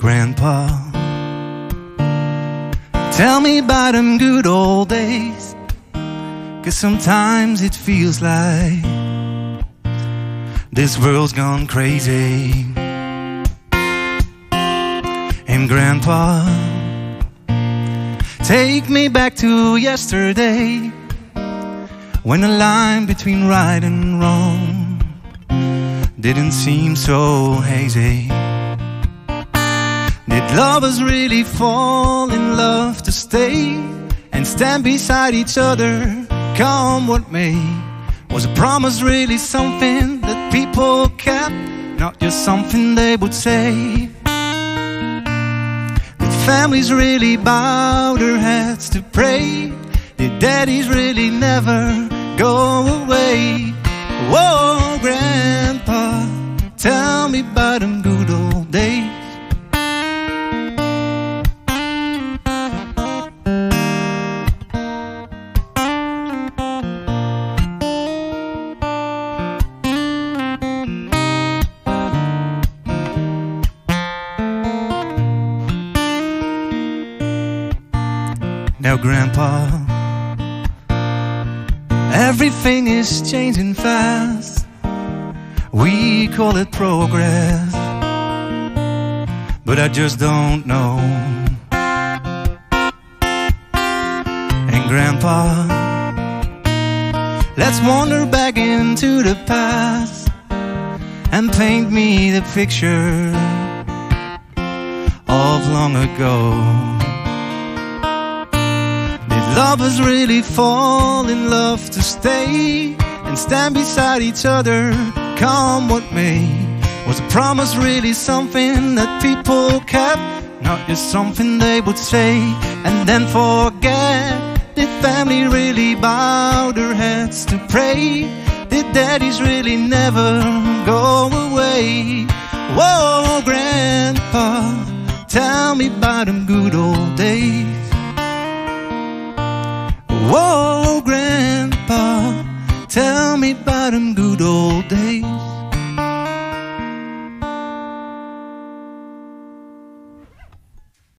Grandpa, tell me about them good old days. Cause sometimes it feels like this world's gone crazy. And Grandpa, take me back to yesterday when the line between right and wrong didn't seem so hazy. Did lovers really fall in love to stay and stand beside each other, come what may? Was a promise really something that people kept, not just something they would say? Did families really bow their heads to pray? Did daddies really never go away? Whoa, Grandpa, tell me about them Now, Grandpa, everything is changing fast. We call it progress, but I just don't know. And, Grandpa, let's wander back into the past and paint me the picture of long ago. Lovers really fall in love to stay and stand beside each other, come what may? Was a promise really something that people kept, not just something they would say and then forget? Did family really bow their heads to pray? Did daddies really never go away? Whoa, Grandpa, tell me about them good old days. Whoa.